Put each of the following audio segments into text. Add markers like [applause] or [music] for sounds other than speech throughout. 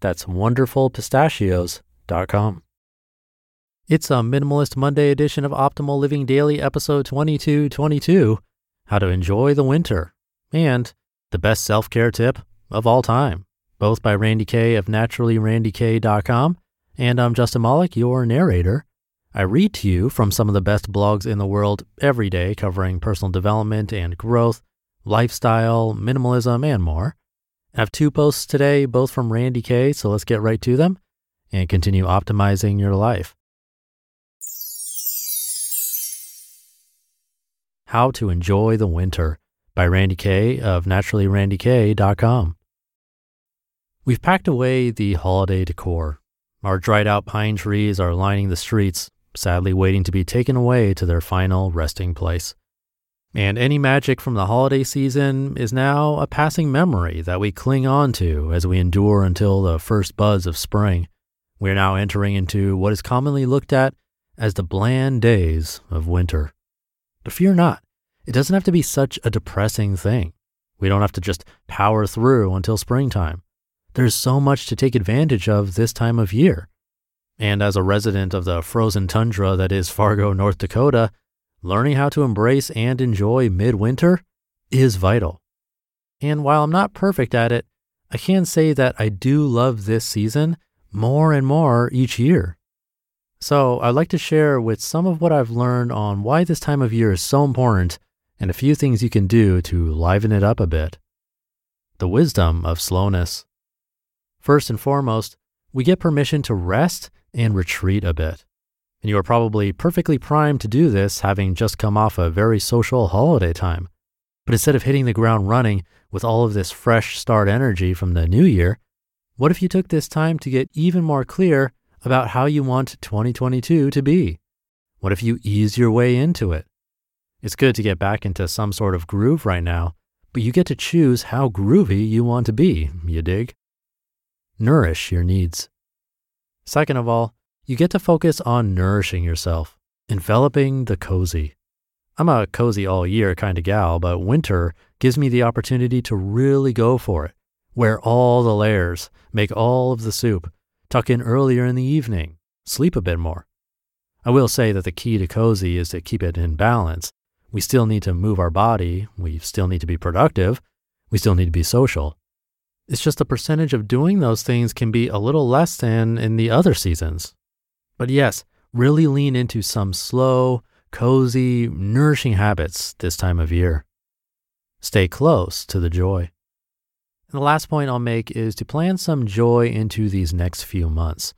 That's wonderfulpistachios.com. It's a Minimalist Monday edition of Optimal Living Daily, episode 2222 How to Enjoy the Winter, and the best self care tip of all time, both by Randi Kay of naturallyrandikay.com. And I'm Justin Malik, your narrator. I read to you from some of the best blogs in the world every day covering personal development and growth lifestyle, minimalism, and more. I have two posts today, both from Randi Kay, so let's get right to them and continue optimizing your life. How to Enjoy the Winter by Randi Kay of naturallyrandikay.com. We've packed away the holiday decor. Our dried out pine trees are lining the streets, sadly waiting to be taken away to their final resting place. And any magic from the holiday season is now a passing memory that we cling on to as we endure until the first buzz of spring. We are now entering into what is commonly looked at as the bland days of winter. But fear not, it doesn't have to be such a depressing thing. We don't have to just power through until springtime. There's so much to take advantage of this time of year. And as a resident of the frozen tundra that is Fargo, North Dakota, learning how to embrace and enjoy midwinter is vital. And while I'm not perfect at it, I can say that I do love this season more and more each year. So I'd like to share with some of what I've learned on why this time of year is so important and a few things you can do to liven it up a bit. The wisdom of slowness. First and foremost, we get permission to rest and retreat a bit. And you are probably perfectly primed to do this, having just come off a very social holiday time. But instead of hitting the ground running with all of this fresh start energy from the new year, what if you took this time to get even more clear about how you want 2022 to be? What if you ease your way into it? It's good to get back into some sort of groove right now, but you get to choose how groovy you want to be, you dig? Nourish your needs. Second of all, you get to focus on nourishing yourself, enveloping the cozy. I'm a cozy all year kind of gal, but winter gives me the opportunity to really go for it. Wear all the layers, make all of the soup, tuck in earlier in the evening, sleep a bit more. I will say that the key to cozy is to keep it in balance. We still need to move our body, we still need to be productive, we still need to be social. It's just the percentage of doing those things can be a little less than in the other seasons. But yes, really lean into some slow, cozy, nourishing habits this time of year. Stay close to the joy. And the last point I'll make is to plan some joy into these next few months.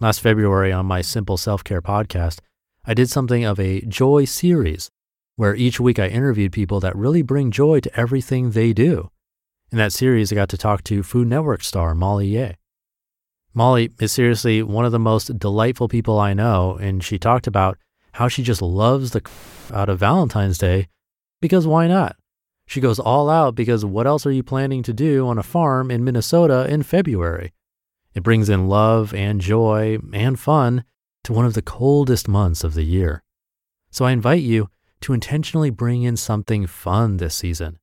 Last February on my Simple Self Care podcast, I did something of a joy series where each week I interviewed people that really bring joy to everything they do. In that series, I got to talk to Food Network star Molly Yeh. Molly is seriously one of the most delightful people I know, and she talked about how she just loves the [laughs] out of Valentine's Day because why not? She goes all out because what else are you planning to do on a farm in Minnesota in February? It brings in love and joy and fun to one of the coldest months of the year. So I invite you to intentionally bring in something fun this season.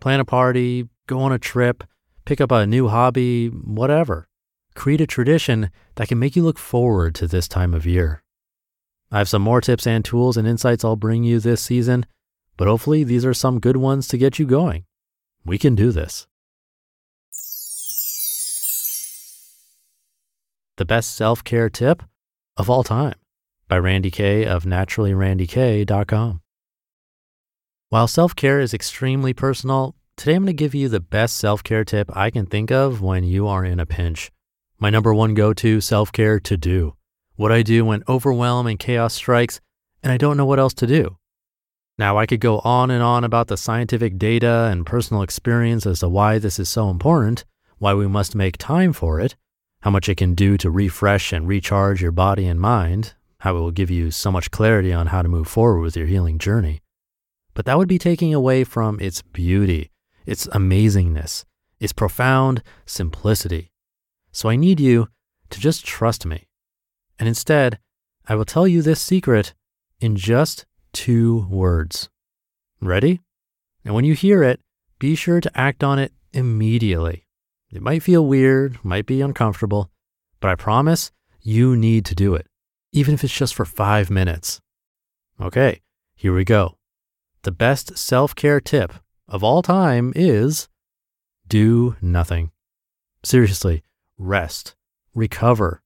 Plan a party, go on a trip, pick up a new hobby, whatever. Create a tradition that can make you look forward to this time of year. I have some more tips and tools and insights I'll bring you this season, but hopefully these are some good ones to get you going. We can do this. the best self care tip of all time by Randi Kay of naturallyrandikay.com. While self care is extremely personal, today I'm going to give you the best self care tip I can think of when you are in a pinch. My number one go to self care to do. What I do when overwhelm and chaos strikes and I don't know what else to do. Now, I could go on and on about the scientific data and personal experience as to why this is so important, why we must make time for it, how much it can do to refresh and recharge your body and mind, how it will give you so much clarity on how to move forward with your healing journey. But that would be taking away from its beauty, its amazingness, its profound simplicity. So I need you to just trust me. And instead, I will tell you this secret in just two words. Ready? And when you hear it, be sure to act on it immediately. It might feel weird, might be uncomfortable, but I promise you need to do it, even if it's just for five minutes. Okay, here we go. The best self care tip of all time is do nothing. Seriously, rest, recover,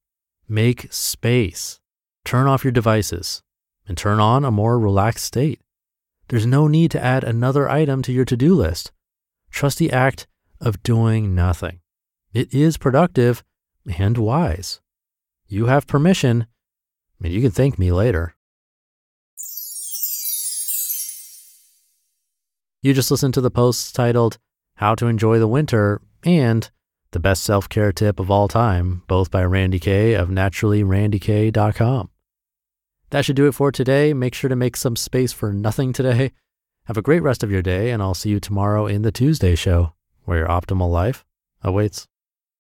make space, turn off your devices, and turn on a more relaxed state. There's no need to add another item to your to do list. Trust the act of doing nothing. It is productive and wise. You have permission, and you can thank me later. You just listened to the posts titled How to Enjoy the Winter and The Best Self Care Tip of All Time, both by Randi Kay of naturallyrandikay.com. That should do it for today. Make sure to make some space for nothing today. Have a great rest of your day, and I'll see you tomorrow in the Tuesday show, where your optimal life awaits.